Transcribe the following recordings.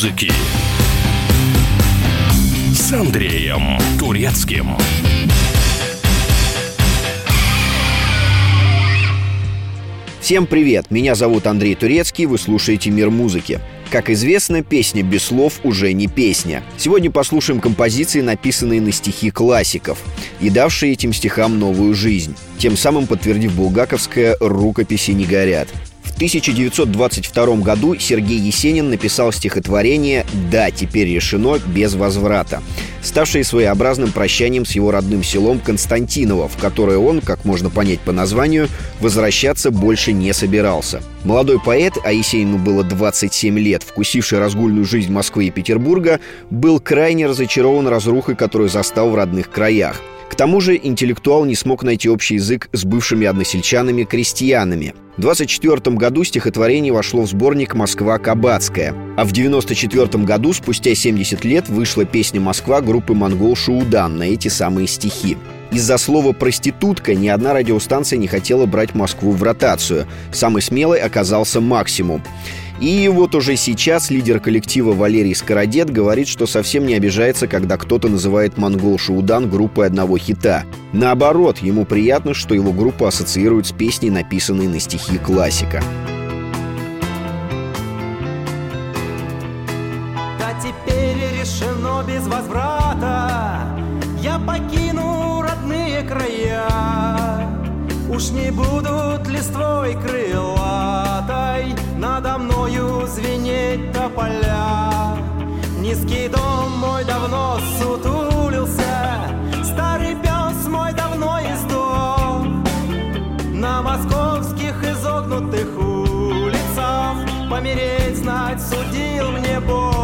музыки с Андреем Турецким. Всем привет! Меня зовут Андрей Турецкий, вы слушаете «Мир музыки». Как известно, песня без слов уже не песня. Сегодня послушаем композиции, написанные на стихи классиков и давшие этим стихам новую жизнь, тем самым подтвердив булгаковское «рукописи не горят». В 1922 году Сергей Есенин написал стихотворение «Да, теперь решено, без возврата», ставшее своеобразным прощанием с его родным селом Константиново, в которое он, как можно понять по названию, возвращаться больше не собирался. Молодой поэт, а Есенину было 27 лет, вкусивший разгульную жизнь Москвы и Петербурга, был крайне разочарован разрухой, которую застал в родных краях – к тому же интеллектуал не смог найти общий язык с бывшими односельчанами-крестьянами. В 24 году стихотворение вошло в сборник «Москва Кабацкая», а в 94 году, спустя 70 лет, вышла песня «Москва» группы «Монгол Шуудан» на эти самые стихи. Из-за слова «проститутка» ни одна радиостанция не хотела брать Москву в ротацию. Самый смелый оказался «Максимум». И вот уже сейчас лидер коллектива Валерий Скородет говорит, что совсем не обижается, когда кто-то называет монгол Шаудан группой одного хита. Наоборот, ему приятно, что его группа ассоциирует с песней, написанной на стихи классика. Да теперь решено без возврата Я покину родные края Уж не будут листвой крылатой Мною звенеть тополя Низкий дом мой давно сутулился Старый пес мой давно издох. На московских изогнутых улицах Помереть знать судил мне Бог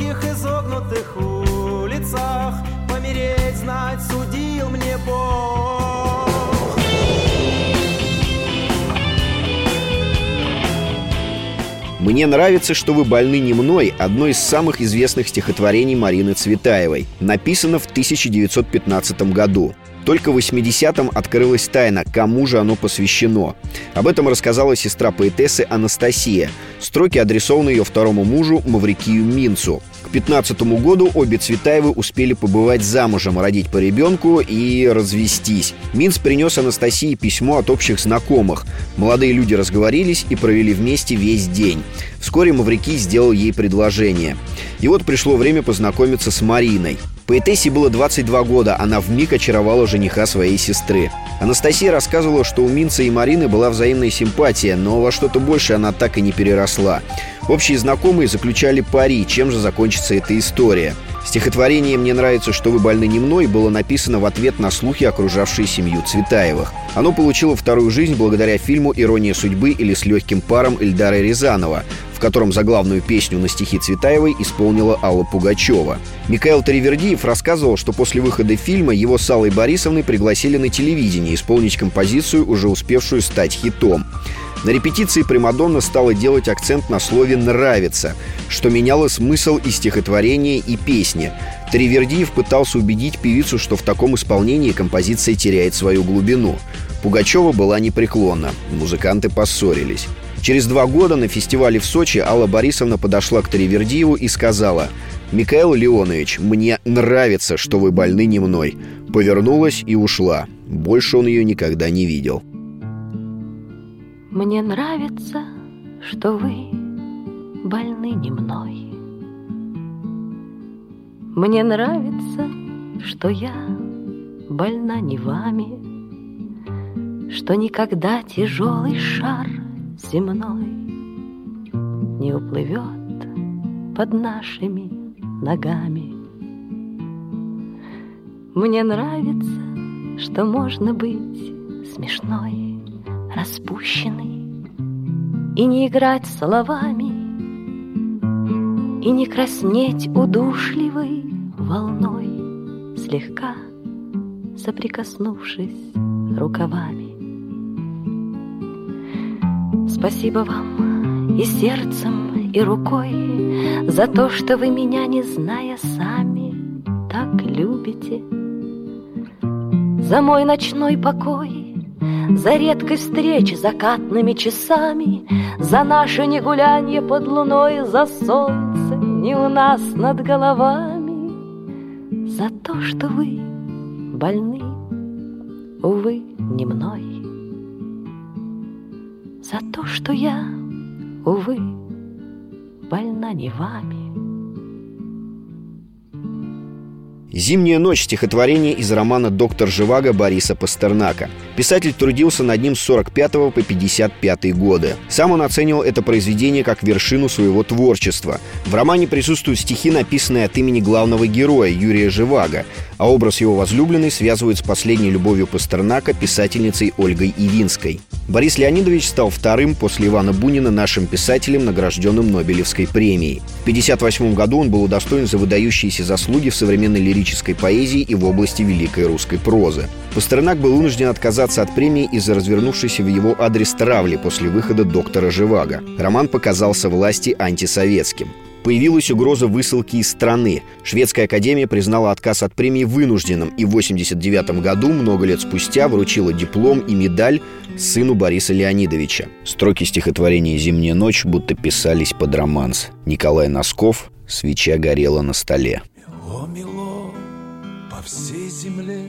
московских изогнутых улицах Помереть знать судил мне Бог «Мне нравится, что вы больны не мной» — одно из самых известных стихотворений Марины Цветаевой. Написано в 1915 году. Только в 80-м открылась тайна, кому же оно посвящено. Об этом рассказала сестра поэтессы Анастасия. Строки адресованы ее второму мужу Маврикию Минцу. К 15 году обе Цветаевы успели побывать замужем, родить по ребенку и развестись. Минц принес Анастасии письмо от общих знакомых. Молодые люди разговорились и провели вместе весь день. Вскоре Маврикий сделал ей предложение. И вот пришло время познакомиться с Мариной. Поэтессе было 22 года, она вмиг очаровала жениха своей сестры. Анастасия рассказывала, что у Минца и Марины была взаимная симпатия, но во что-то больше она так и не переросла. Общие знакомые заключали пари, чем же закончится эта история. Стихотворение «Мне нравится, что вы больны не мной» было написано в ответ на слухи, окружавшие семью Цветаевых. Оно получило вторую жизнь благодаря фильму «Ирония судьбы» или «С легким паром» Эльдара Рязанова, в котором заглавную песню на стихи Цветаевой исполнила Алла Пугачева. Михаил Таривердиев рассказывал, что после выхода фильма его с Аллой Борисовной пригласили на телевидение исполнить композицию, уже успевшую стать хитом. На репетиции Примадонна стала делать акцент на слове «нравится», что меняло смысл и стихотворения, и песни. Тривердиев пытался убедить певицу, что в таком исполнении композиция теряет свою глубину. Пугачева была непреклонна. Музыканты поссорились. Через два года на фестивале в Сочи Алла Борисовна подошла к Тривердиеву и сказала «Михаил Леонович, мне нравится, что вы больны не мной». Повернулась и ушла. Больше он ее никогда не видел. Мне нравится, что вы больны не мной. Мне нравится, что я больна не вами, Что никогда тяжелый шар земной Не уплывет под нашими ногами. Мне нравится, что можно быть смешной распущенный И не играть словами И не краснеть удушливой волной Слегка соприкоснувшись рукавами Спасибо вам и сердцем, и рукой За то, что вы меня, не зная сами, так любите. За мой ночной покой за редкой встречи закатными часами, За наше негулянье под луной, За солнце не у нас над головами, За то, что вы больны, увы, не мной, За то, что я, увы, больна не вами. «Зимняя ночь» — стихотворение из романа «Доктор Живаго» Бориса Пастернака. Писатель трудился над ним с 45 по 55 годы. Сам он оценивал это произведение как вершину своего творчества. В романе присутствуют стихи, написанные от имени главного героя Юрия Живаго, а образ его возлюбленной связывают с последней любовью Пастернака писательницей Ольгой Ивинской. Борис Леонидович стал вторым после Ивана Бунина нашим писателем, награжденным Нобелевской премией. В 1958 году он был удостоен за выдающиеся заслуги в современной лирической поэзии и в области великой русской прозы. Пастернак был вынужден отказаться от премии из-за развернувшейся в его адрес травли после выхода «Доктора Живаго». Роман показался власти антисоветским. Появилась угроза высылки из страны. Шведская академия признала отказ от премии вынужденным и в 1989 году, много лет спустя, вручила диплом и медаль сыну Бориса Леонидовича. Строки стихотворения «Зимняя ночь» будто писались под романс. Николай Носков «Свеча горела на столе». Мело по всей земле,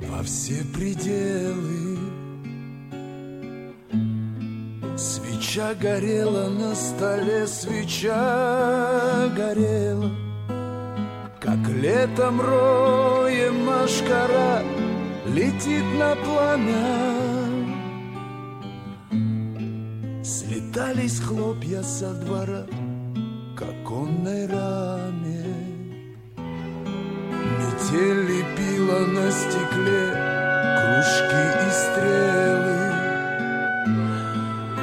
во все пределы Свеча горела на столе, свеча горела, Как летом роем машкара летит на пламя. Слетались хлопья со двора к оконной раме. Метель лепила на стекле кружки и стрелы.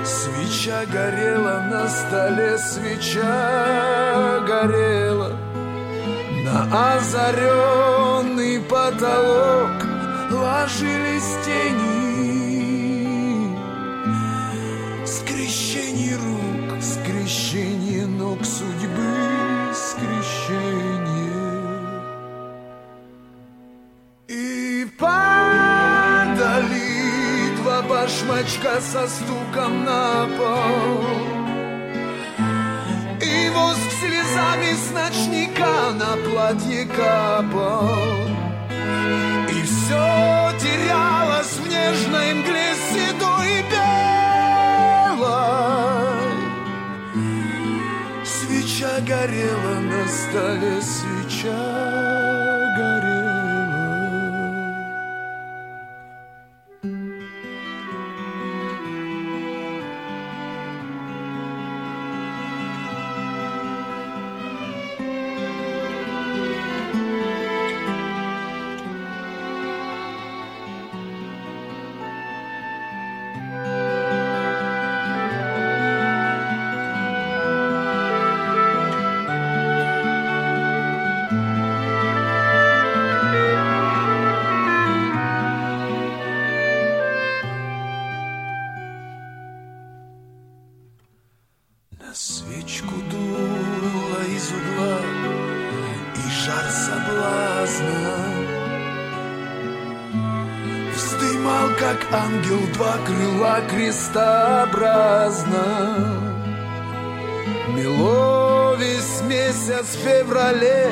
Свеча горела на столе, свеча горела На озаренный потолок ложились тени башмачка со стуком на пол. И воск слезами с ночника на платье капал. И все терялось в нежной мгле седой и белой. Свеча горела на столе, свеча крестообразно Мело весь месяц в феврале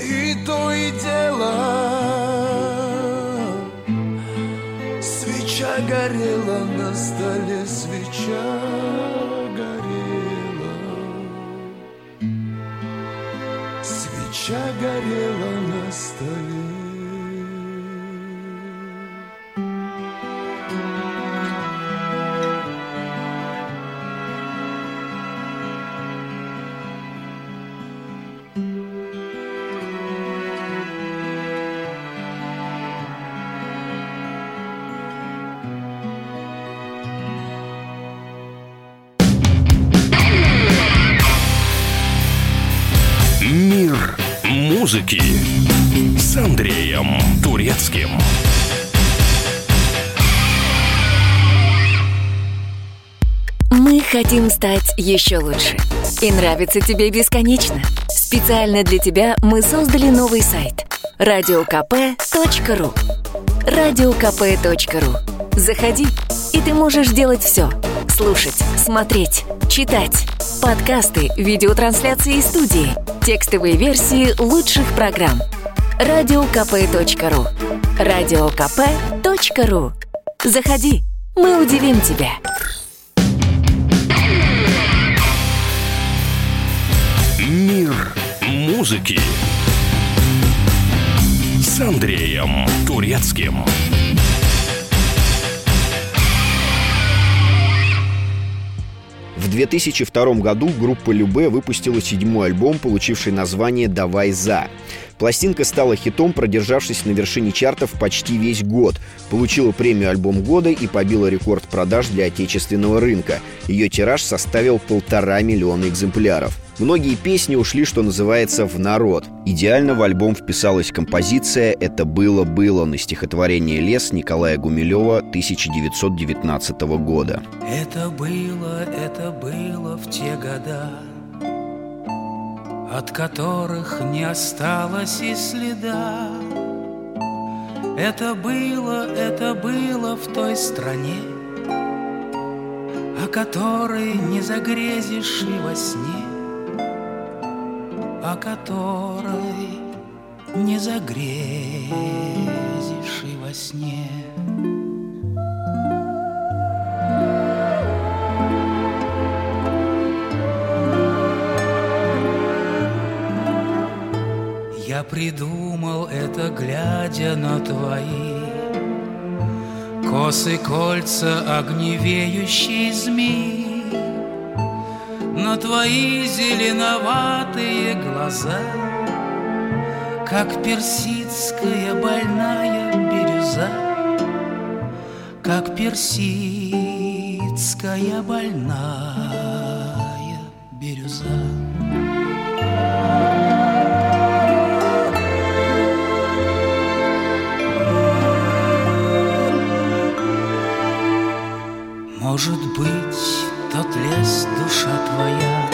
И то и дело. Свеча горела на столе, свеча горела. Свеча горела на столе Мир музыки с Андреем Турецким. Мы хотим стать еще лучше. И нравится тебе бесконечно. Специально для тебя мы создали новый сайт радиокп.ру радиокп.ру Заходи, и ты можешь делать все. Слушать, смотреть, читать. Подкасты, видеотрансляции из студии, текстовые версии лучших программ. радиокп.ру радиокп.ру Заходи, мы удивим тебя. Мир музыки с Андреем Турецким. В 2002 году группа Любе выпустила седьмой альбом, получивший название «Давай за». Пластинка стала хитом, продержавшись на вершине чартов почти весь год. Получила премию «Альбом года» и побила рекорд продаж для отечественного рынка. Ее тираж составил полтора миллиона экземпляров. Многие песни ушли, что называется, в народ. Идеально в альбом вписалась композиция «Это было-было» на стихотворение «Лес» Николая Гумилева 1919 года. Это было, это было в те года, От которых не осталось и следа. Это было, это было в той стране, О которой не загрезишь и во сне, О которой не загрезишь и во сне. Я придумал это, глядя на твои Косы, кольца, огневеющие змеи. На твои зеленоватые глаза Как персидская больная бирюза Как персидская больная твоя,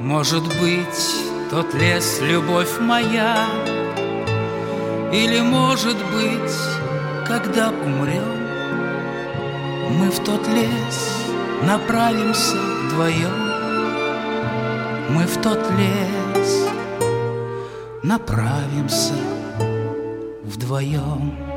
Может быть, тот лес любовь моя, Или, может быть, когда умрем, Мы в тот лес направимся вдвоем, Мы в тот лес направимся вдвоем.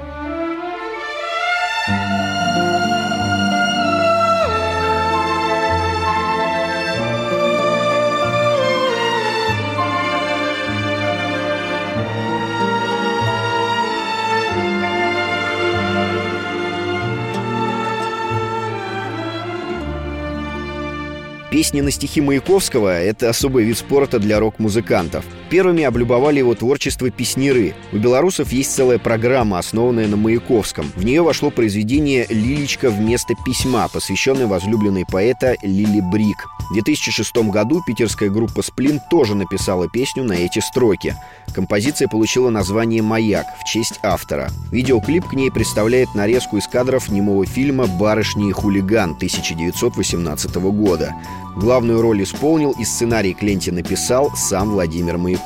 Песни на стихи Маяковского — это особый вид спорта для рок-музыкантов. Первыми облюбовали его творчество песниры. У белорусов есть целая программа, основанная на Маяковском. В нее вошло произведение «Лилечка вместо письма», посвященное возлюбленной поэта Лили Брик. В 2006 году питерская группа «Сплин» тоже написала песню на эти строки. Композиция получила название «Маяк» в честь автора. Видеоклип к ней представляет нарезку из кадров немого фильма «Барышни и хулиган» 1918 года. Главную роль исполнил и сценарий к ленте написал сам Владимир Маяковский.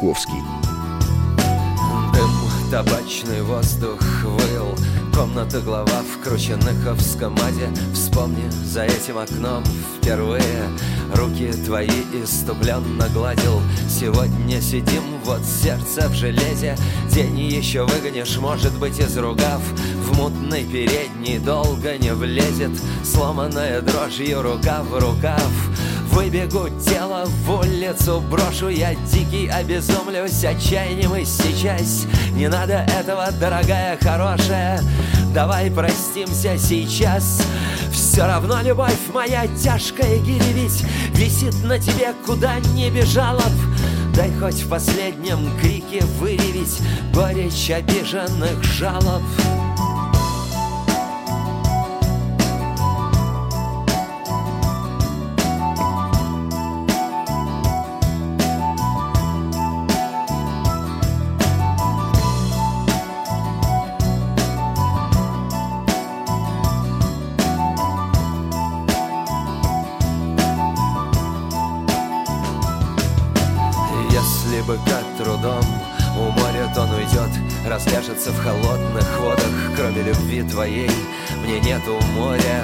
Дым, табачный воздух выл Комната глава в Крученыховском аде. Вспомни, за этим окном впервые Руки твои иступленно гладил. Сегодня сидим, вот сердце в железе. День еще выгонишь, может быть, из ругав. В мутной передней долго не влезет. Сломанная дрожью рука в рукав Выбегу тело в улицу, брошу я дикий, обезумлюсь отчаянием и сейчас. Не надо этого, дорогая, хорошая. Давай простимся сейчас. Все равно любовь моя тяжкая гиревить Висит на тебе, куда не бежала б. Дай хоть в последнем крике выревить Горечь обиженных жалоб Если быка трудом уморят, он уйдет Разляжется в холодных водах. Кроме любви твоей мне нету моря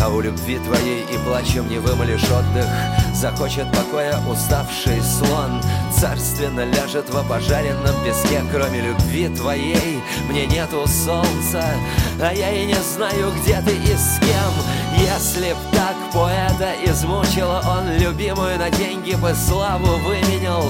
А у любви твоей и плачем не вымолишь отдых. Захочет покоя уставший слон Царственно ляжет в опожаренном песке. Кроме любви твоей мне нету солнца А я и не знаю, где ты и с кем. Если б так поэта измучила Он любимую на деньги бы славу выменял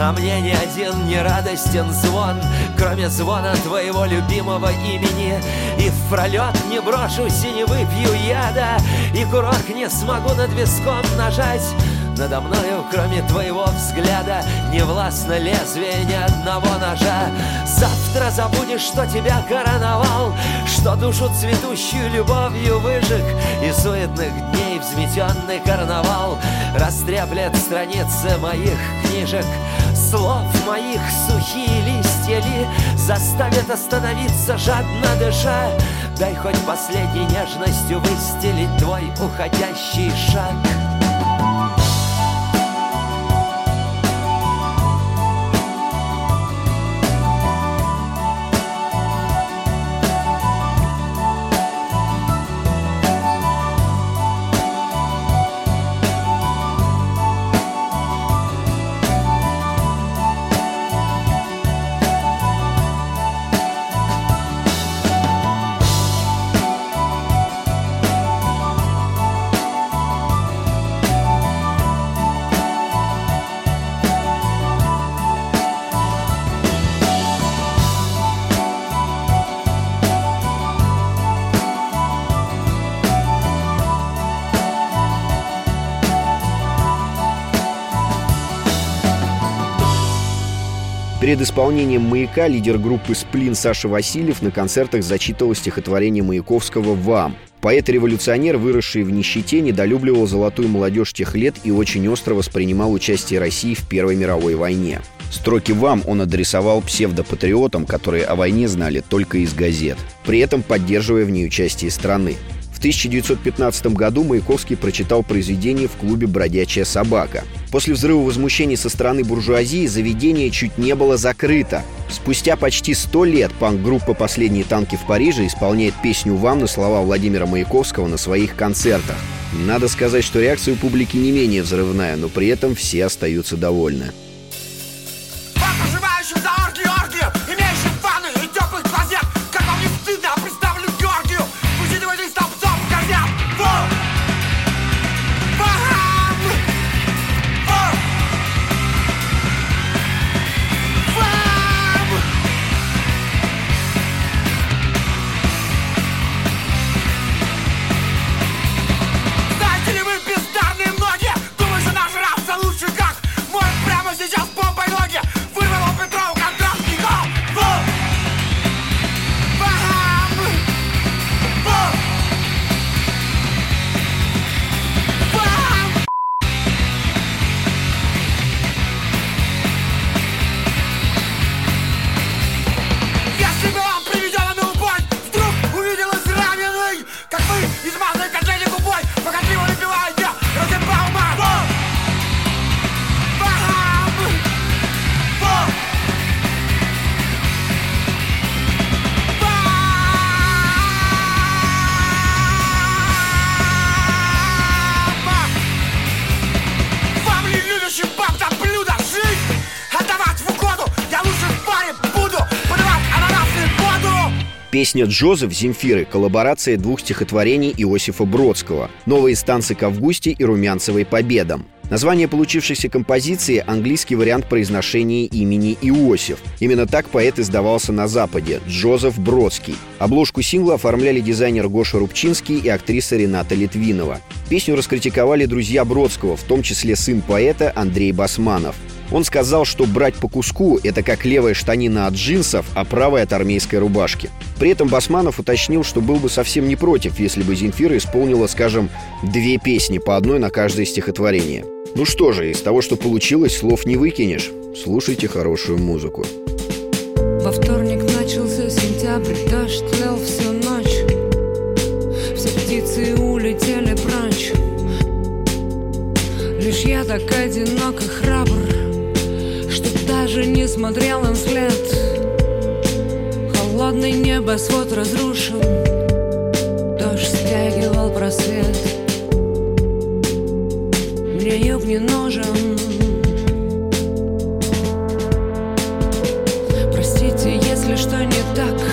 А мне ни один не радостен звон Кроме звона твоего любимого имени. И в пролет не брошусь и не выпью яда И курок не смогу над виском нажать надо мною, кроме твоего взгляда Не властно лезвие ни одного ножа. Завтра забудешь, что тебя короновал Что душу цветущую любовью выжег И суетных дней взметенный карнавал Растреплет страницы моих книжек. Слов моих сухие листья ли Заставят остановиться, жадно дыша? Дай хоть последней нежностью выстелить твой уходящий шаг Перед исполнением «Маяка» лидер группы «Сплин» Саша Васильев на концертах зачитывал стихотворение Маяковского «Вам». Поэт-революционер, выросший в нищете, недолюбливал золотую молодежь тех лет и очень остро воспринимал участие России в Первой мировой войне. Строки «Вам» он адресовал псевдопатриотам, которые о войне знали только из газет, при этом поддерживая в ней участие страны. В 1915 году Маяковский прочитал произведение в клубе «Бродячая собака». После взрыва возмущений со стороны буржуазии заведение чуть не было закрыто. Спустя почти сто лет панк-группа «Последние танки в Париже» исполняет песню «Вам» на слова Владимира Маяковского на своих концертах. Надо сказать, что реакция у публики не менее взрывная, но при этом все остаются довольны. Песня «Джозеф» Земфиры – коллаборация двух стихотворений Иосифа Бродского «Новые станции к Августе» и «Румянцевой победам». Название получившейся композиции – английский вариант произношения имени Иосиф. Именно так поэт издавался на Западе – Джозеф Бродский. Обложку сингла оформляли дизайнер Гоша Рубчинский и актриса Рената Литвинова. Песню раскритиковали друзья Бродского, в том числе сын поэта Андрей Басманов. Он сказал, что брать по куску – это как левая штанина от джинсов, а правая от армейской рубашки. При этом Басманов уточнил, что был бы совсем не против, если бы Земфира исполнила, скажем, две песни по одной на каждое стихотворение. Ну что же, из того, что получилось, слов не выкинешь. Слушайте хорошую музыку. Во вторник начался сентябрь, дождь лил всю ночь Все птицы улетели прочь Лишь я так одинок и Что даже не смотрел им вслед Холодный небосвод разрушил Дождь стягивал просвет. Мне юг не нужен. Простите, если что не так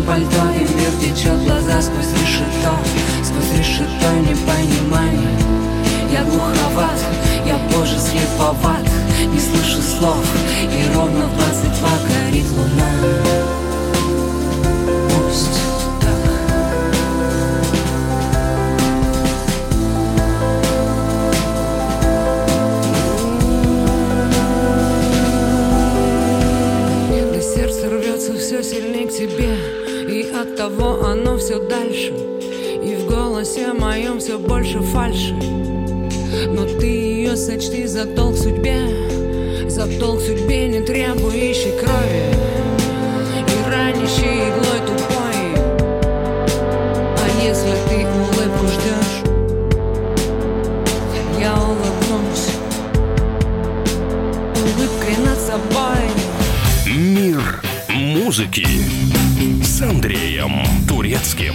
распахнутом пальто И мир течет глаза сквозь решето Сквозь решето непонимание Я глуховат, я позже слеповат Не слышу слов И ровно в 22 горит луна фальши. Но ты ее сочти за долг судьбе За долг судьбе, не требующий крови. И ранящий иглой тупой. А если ты улыбку ждешь Я улыбнусь Улыбкой над собой. Мир музыки с Андреем Турецким.